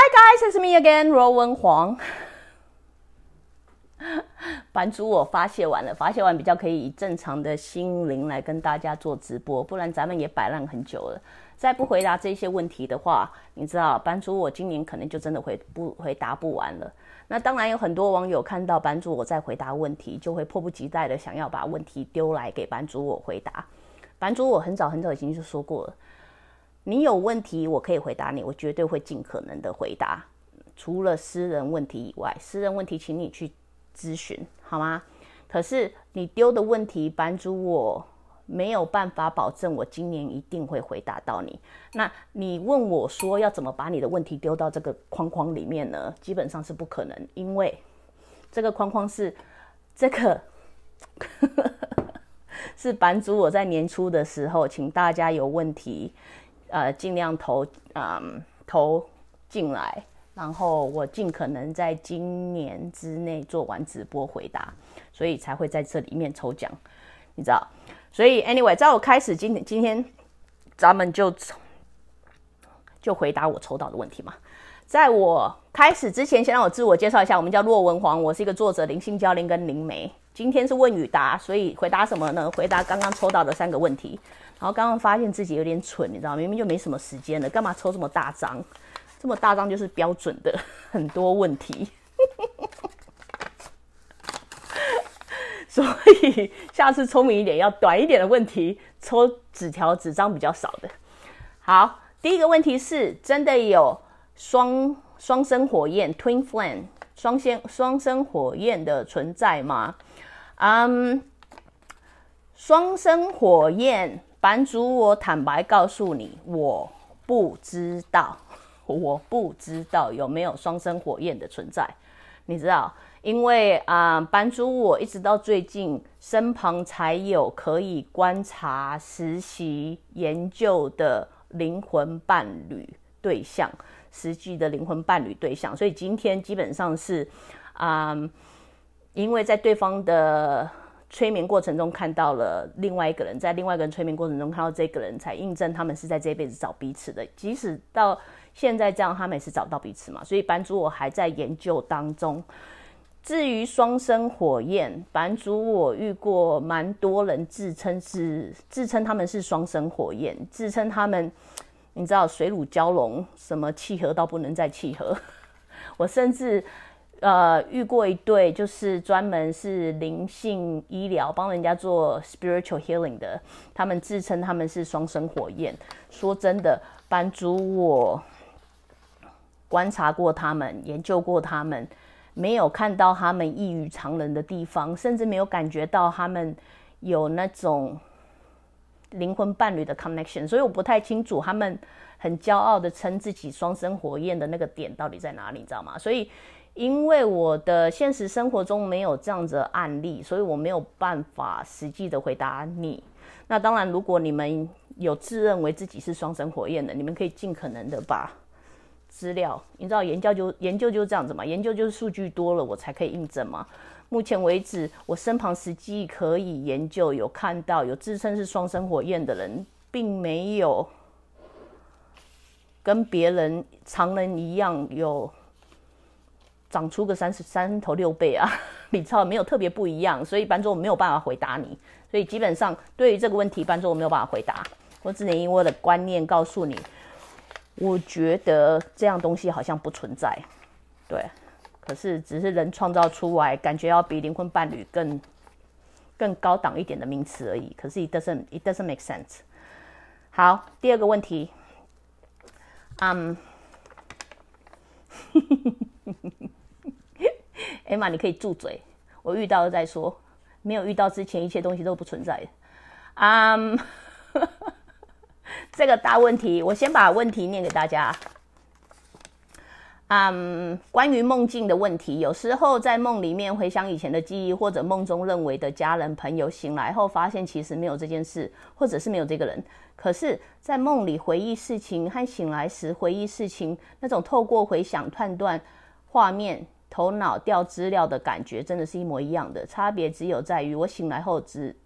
Hi guys, it's me again, Rowan 黄。版主我发泄完了，发泄完比较可以以正常的心灵来跟大家做直播，不然咱们也摆烂很久了。再不回答这些问题的话，你知道版主我今年可能就真的回不回答不完了。那当然有很多网友看到版主我在回答问题，就会迫不及待的想要把问题丢来给版主我回答。版主我很早很早已经就说过了，你有问题我可以回答你，我绝对会尽可能的回答。除了私人问题以外，私人问题请你去咨询好吗？可是你丢的问题，版主我没有办法保证我今年一定会回答到你。那你问我说要怎么把你的问题丢到这个框框里面呢？基本上是不可能，因为这个框框是这个 是版主我在年初的时候，请大家有问题，呃，尽量投嗯投进来。然后我尽可能在今年之内做完直播回答，所以才会在这里面抽奖，你知道？所以 anyway，在我开始今天今天，咱们就就回答我抽到的问题嘛。在我开始之前，先让我自我介绍一下，我们叫骆文煌，我是一个作者，灵性教练跟灵媒。今天是问与答，所以回答什么呢？回答刚刚抽到的三个问题。然后刚刚发现自己有点蠢，你知道，明明就没什么时间了，干嘛抽这么大张？这么大张就是标准的 很多问题，所以下次聪明一点，要短一点的问题，抽纸条纸张比较少的。好，第一个问题是真的有双双生火焰 （twin flame） 双生双生火焰的存在吗？嗯，双生火焰版主，我坦白告诉你，我不知道。我不知道有没有双生火焰的存在，你知道？因为啊，版主我一直到最近身旁才有可以观察、实习、研究的灵魂伴侣对象，实际的灵魂伴侣对象。所以今天基本上是啊，因为在对方的催眠过程中看到了另外一个人，在另外一个人催眠过程中看到这个人才印证他们是在这辈子找彼此的，即使到。现在这样，他们也是找到彼此嘛，所以版主我还在研究当中。至于双生火焰，版主我遇过蛮多人自称是自称他们是双生火焰，自称他们你知道水乳交融，什么契合到不能再契合。我甚至呃遇过一对，就是专门是灵性医疗帮人家做 spiritual healing 的，他们自称他们是双生火焰。说真的，班主我。观察过他们，研究过他们，没有看到他们异于常人的地方，甚至没有感觉到他们有那种灵魂伴侣的 connection，所以我不太清楚他们很骄傲的称自己双生火焰的那个点到底在哪里，你知道吗？所以因为我的现实生活中没有这样子的案例，所以我没有办法实际的回答你。那当然，如果你们有自认为自己是双生火焰的，你们可以尽可能的把。资料，你知道研究就研究就是这样子嘛？研究就是数据多了，我才可以印证嘛。目前为止，我身旁实际可以研究有看到有自称是双生火焰的人，并没有跟别人常人一样有长出个三十三头六倍啊！你知道没有特别不一样，所以班主我没有办法回答你。所以基本上对于这个问题，班主我没有办法回答，我只能以我的观念告诉你。我觉得这样东西好像不存在，对，可是只是人创造出来，感觉要比灵魂伴侣更更高档一点的名词而已。可是 it doesn't it doesn't make sense。好，第二个问题，嗯，艾玛，你可以住嘴，我遇到了再说，没有遇到之前，一切东西都不存在。嗯。这个大问题，我先把问题念给大家。嗯，关于梦境的问题，有时候在梦里面回想以前的记忆，或者梦中认为的家人朋友，醒来后发现其实没有这件事，或者是没有这个人。可是，在梦里回忆事情和醒来时回忆事情，那种透过回想判断画面、头脑调资料的感觉，真的是一模一样的。差别只有在于，我醒来后只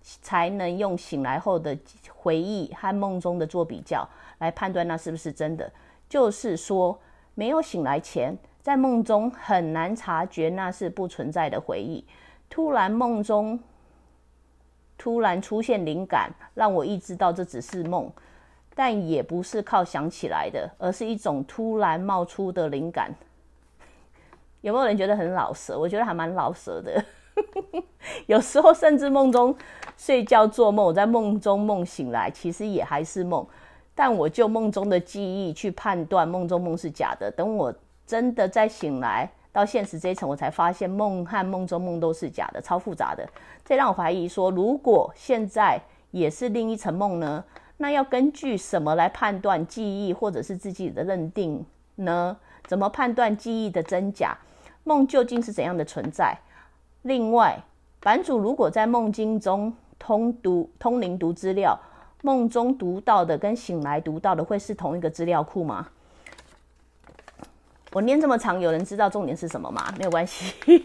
才能用醒来后的回忆和梦中的做比较，来判断那是不是真的。就是说。没有醒来前，在梦中很难察觉那是不存在的回忆。突然梦中突然出现灵感，让我意识到这只是梦，但也不是靠想起来的，而是一种突然冒出的灵感。有没有人觉得很老舌？我觉得还蛮老舌的。有时候甚至梦中睡觉做梦，我在梦中梦醒来，其实也还是梦。但我就梦中的记忆去判断梦中梦是假的，等我真的再醒来到现实这一层，我才发现梦和梦中梦都是假的，超复杂的。这让我怀疑说，如果现在也是另一层梦呢？那要根据什么来判断记忆或者是自己的认定呢？怎么判断记忆的真假？梦究竟是怎样的存在？另外，版主如果在梦境中通读通灵读资料。梦中读到的跟醒来读到的会是同一个资料库吗？我念这么长，有人知道重点是什么吗？没有关系。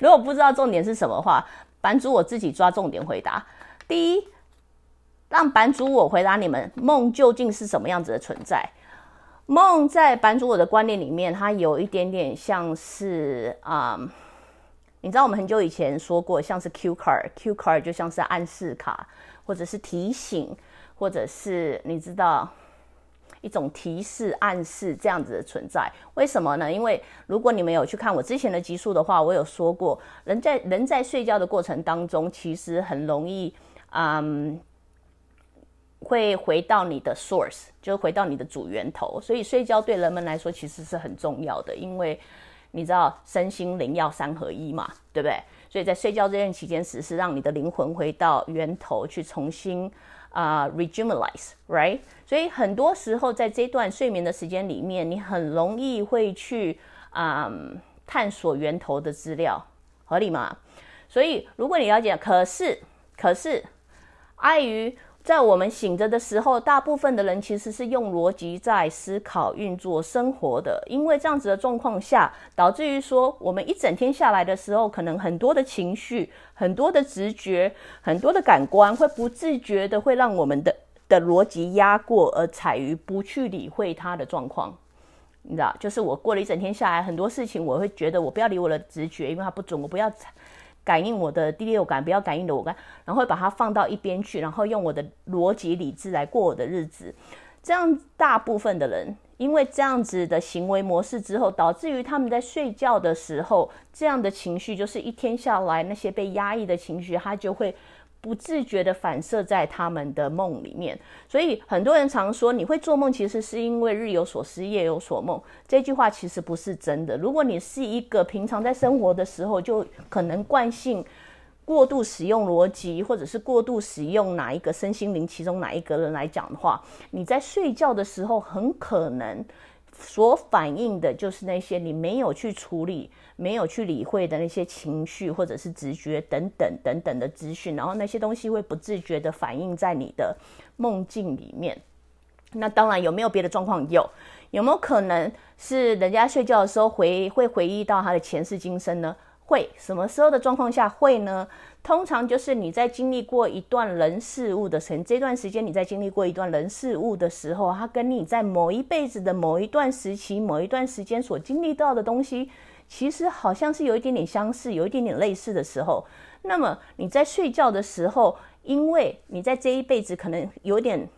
如果不知道重点是什么话，版主我自己抓重点回答。第一，让版主我回答你们：梦究竟是什么样子的存在？梦在版主我的观念里面，它有一点点像是啊。你知道我们很久以前说过，像是 Q card，Q card 就像是暗示卡，或者是提醒，或者是你知道一种提示、暗示这样子的存在。为什么呢？因为如果你们有去看我之前的集数的话，我有说过，人在人在睡觉的过程当中，其实很容易，嗯，会回到你的 source，就回到你的主源头。所以睡觉对人们来说其实是很重要的，因为。你知道身心灵要三合一嘛，对不对？所以在睡觉这段期间，只是让你的灵魂回到源头去重新啊 rejuvenalize，right？所以很多时候在这段睡眠的时间里面，你很容易会去啊探索源头的资料，合理吗？所以如果你了解，可是可是碍于。在我们醒着的时候，大部分的人其实是用逻辑在思考、运作、生活的。因为这样子的状况下，导致于说，我们一整天下来的时候，可能很多的情绪、很多的直觉、很多的感官，会不自觉的会让我们的的逻辑压过，而踩于不去理会它的状况。你知道，就是我过了一整天下来，很多事情我会觉得，我不要理我的直觉，因为它不准，我不要。感应我的第六感，不要感应的我感，然后把它放到一边去，然后用我的逻辑理智来过我的日子。这样大部分的人，因为这样子的行为模式之后，导致于他们在睡觉的时候，这样的情绪就是一天下来那些被压抑的情绪，他就会。不自觉的反射在他们的梦里面，所以很多人常说你会做梦，其实是因为日有所思，夜有所梦。这句话其实不是真的。如果你是一个平常在生活的时候就可能惯性过度使用逻辑，或者是过度使用哪一个身心灵其中哪一个人来讲的话，你在睡觉的时候很可能。所反映的就是那些你没有去处理、没有去理会的那些情绪，或者是直觉等等等等的资讯，然后那些东西会不自觉的反映在你的梦境里面。那当然有没有别的状况？有，有没有可能是人家睡觉的时候回会回忆到他的前世今生呢？会，什么时候的状况下会呢？通常就是你在经历过一段人事物的时，这段时间你在经历过一段人事物的时候，它跟你在某一辈子的某一段时期、某一段时间所经历到的东西，其实好像是有一点点相似、有一点点类似的时候。那么你在睡觉的时候，因为你在这一辈子可能有点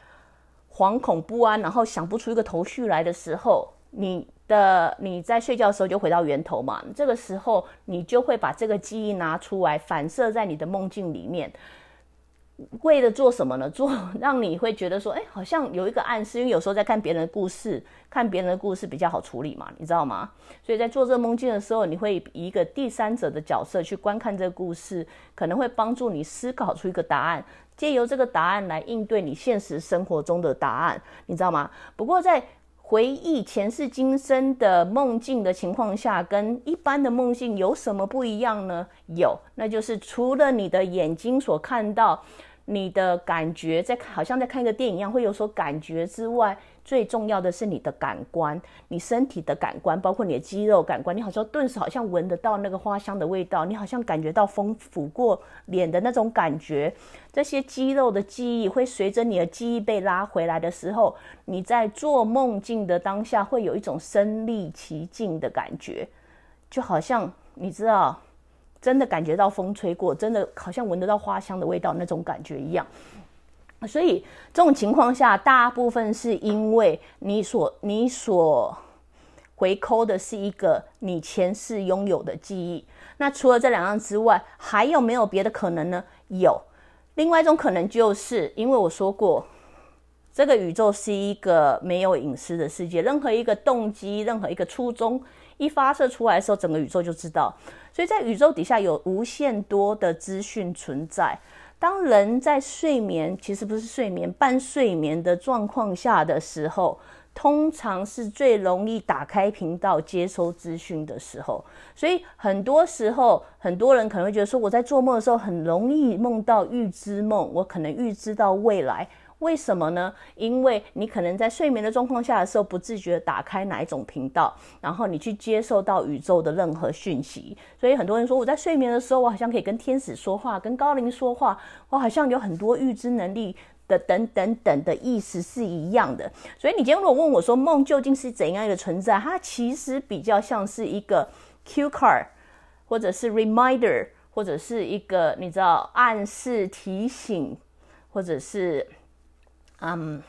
惶恐不安，然后想不出一个头绪来的时候，你。的你在睡觉的时候就回到源头嘛，这个时候你就会把这个记忆拿出来反射在你的梦境里面，为了做什么呢？做 让你会觉得说，哎，好像有一个暗示。因为有时候在看别人的故事，看别人的故事比较好处理嘛，你知道吗？所以在做这个梦境的时候，你会以一个第三者的角色去观看这个故事，可能会帮助你思考出一个答案，借由这个答案来应对你现实生活中的答案，你知道吗？不过在回忆前世今生的梦境的情况下，跟一般的梦境有什么不一样呢？有，那就是除了你的眼睛所看到。你的感觉在好像在看一个电影一样，会有所感觉之外，最重要的是你的感官，你身体的感官，包括你的肌肉感官。你好像顿时好像闻得到那个花香的味道，你好像感觉到风拂过脸的那种感觉。这些肌肉的记忆会随着你的记忆被拉回来的时候，你在做梦境的当下会有一种身临其境的感觉，就好像你知道。真的感觉到风吹过，真的好像闻得到花香的味道那种感觉一样。所以这种情况下，大部分是因为你所你所回扣的是一个你前世拥有的记忆。那除了这两样之外，还有没有别的可能呢？有，另外一种可能就是因为我说过，这个宇宙是一个没有隐私的世界，任何一个动机，任何一个初衷。一发射出来的时候，整个宇宙就知道。所以在宇宙底下有无限多的资讯存在。当人在睡眠，其实不是睡眠，半睡眠的状况下的时候，通常是最容易打开频道接收资讯的时候。所以很多时候，很多人可能会觉得说，我在做梦的时候很容易梦到预知梦，我可能预知到未来。为什么呢？因为你可能在睡眠的状况下的时候，不自觉打开哪一种频道，然后你去接受到宇宙的任何讯息。所以很多人说，我在睡眠的时候，我好像可以跟天使说话，跟高龄说话，我好像有很多预知能力的，等等等的意思是一样的。所以你今天如果问我说，梦究竟是怎样一个存在？它其实比较像是一个 Q card，或者是 reminder，或者是一个你知道暗示、提醒，或者是。嗯，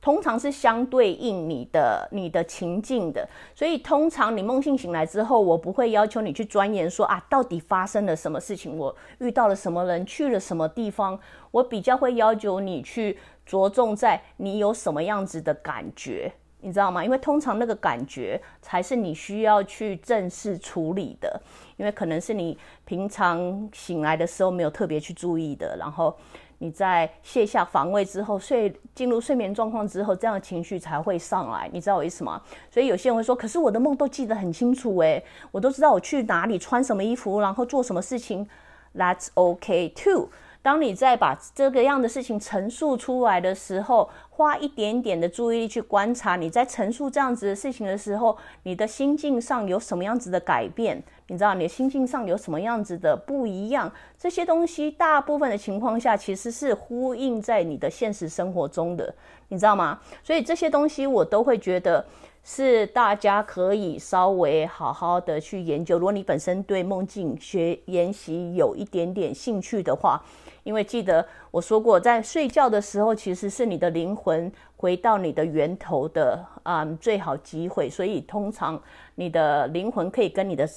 通常是相对应你的你的情境的，所以通常你梦醒醒来之后，我不会要求你去钻研说啊，到底发生了什么事情，我遇到了什么人，去了什么地方，我比较会要求你去着重在你有什么样子的感觉，你知道吗？因为通常那个感觉才是你需要去正式处理的，因为可能是你平常醒来的时候没有特别去注意的，然后。你在卸下防卫之后，睡进入睡眠状况之后，这样的情绪才会上来，你知道我意思吗？所以有些人会说，可是我的梦都记得很清楚，诶，我都知道我去哪里，穿什么衣服，然后做什么事情。That's okay too。当你在把这个样的事情陈述出来的时候，花一点点的注意力去观察，你在陈述这样子的事情的时候，你的心境上有什么样子的改变？你知道你的心境上有什么样子的不一样？这些东西大部分的情况下其实是呼应在你的现实生活中的，你知道吗？所以这些东西我都会觉得。是大家可以稍微好好的去研究。如果你本身对梦境学研习有一点点兴趣的话，因为记得我说过，在睡觉的时候其实是你的灵魂回到你的源头的啊最好机会。所以通常你的灵魂可以跟你的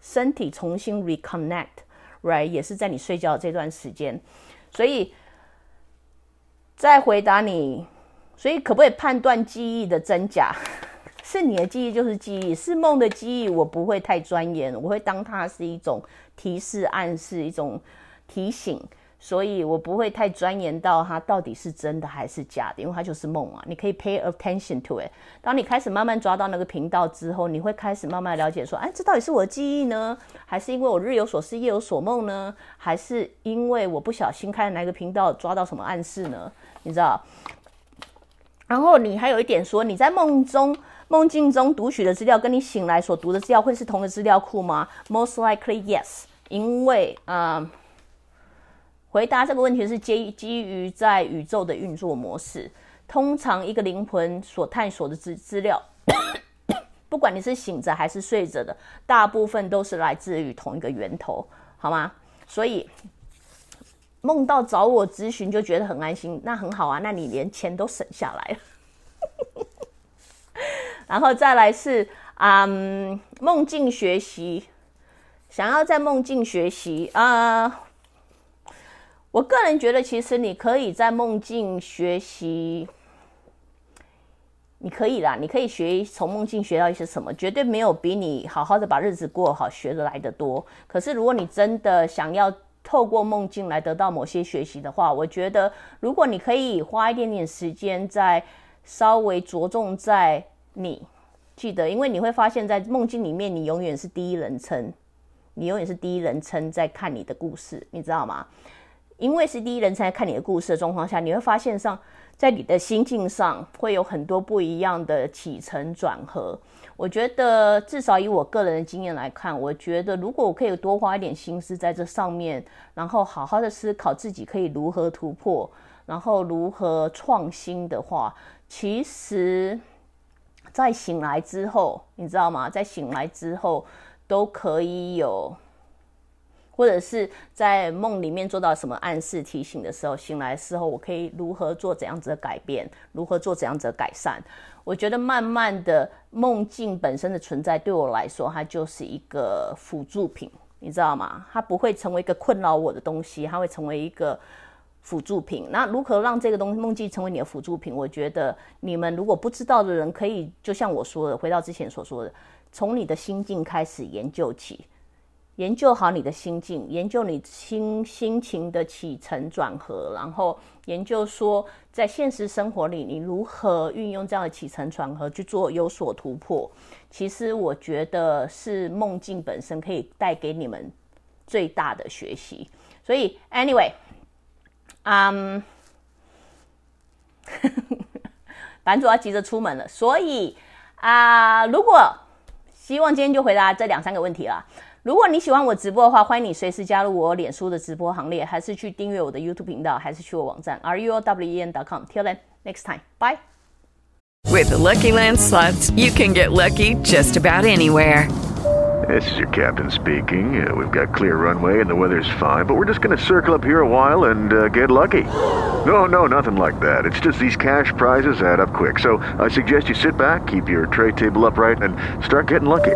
身体重新 reconnect，right？也是在你睡觉这段时间。所以再回答你，所以可不可以判断记忆的真假？是你的记忆就是记忆，是梦的记忆，我不会太钻研，我会当它是一种提示、暗示、一种提醒，所以我不会太钻研到它到底是真的还是假的，因为它就是梦啊。你可以 pay attention to it。当你开始慢慢抓到那个频道之后，你会开始慢慢了解说，哎，这到底是我的记忆呢，还是因为我日有所思夜有所梦呢，还是因为我不小心开哪个频道抓到什么暗示呢？你知道？然后你还有一点说，你在梦中。梦境中读取的资料跟你醒来所读的资料会是同一个资料库吗？Most likely yes，因为啊，回答这个问题是基基于在宇宙的运作模式。通常一个灵魂所探索的资资料，不管你是醒着还是睡着的，大部分都是来自于同一个源头，好吗？所以梦到找我咨询就觉得很安心，那很好啊，那你连钱都省下来了。然后再来是，嗯，梦境学习，想要在梦境学习啊，我个人觉得，其实你可以在梦境学习，你可以啦，你可以学从梦境学到一些什么，绝对没有比你好好的把日子过好学的来的多。可是，如果你真的想要透过梦境来得到某些学习的话，我觉得，如果你可以花一点点时间，在稍微着重在你记得，因为你会发现在梦境里面，你永远是第一人称，你永远是第一人称在看你的故事，你知道吗？因为是第一人称看你的故事的状况下，你会发现上。在你的心境上会有很多不一样的起承转合。我觉得，至少以我个人的经验来看，我觉得如果我可以多花一点心思在这上面，然后好好的思考自己可以如何突破，然后如何创新的话，其实，在醒来之后，你知道吗？在醒来之后，都可以有。或者是在梦里面做到什么暗示提醒的时候，醒来的时候，我可以如何做怎样子的改变，如何做怎样子的改善？我觉得慢慢的梦境本身的存在对我来说，它就是一个辅助品，你知道吗？它不会成为一个困扰我的东西，它会成为一个辅助品。那如何让这个东西梦境成为你的辅助品？我觉得你们如果不知道的人，可以就像我说的，回到之前所说的，从你的心境开始研究起。研究好你的心境，研究你心心情的起承转合，然后研究说在现实生活里你如何运用这样的起承转合去做有所突破。其实我觉得是梦境本身可以带给你们最大的学习。所以，anyway，嗯，版主要急着出门了，所以啊，如果希望今天就回答这两三个问题了。如果你喜欢我直播的话，欢迎你随时加入我脸书的直播行列，还是去订阅我的 YouTube 频道，还是去我网站 r u o w e n dot com。Till then, next time, bye. With the Lucky Land slots, you can get lucky just about anywhere. This is your captain speaking. Uh, we've got clear runway and the weather's fine, but we're just going to circle up here a while and uh, get lucky. No, no, nothing like that. It's just these cash prizes add up quick. So I suggest you sit back, keep your tray table upright, and start getting lucky.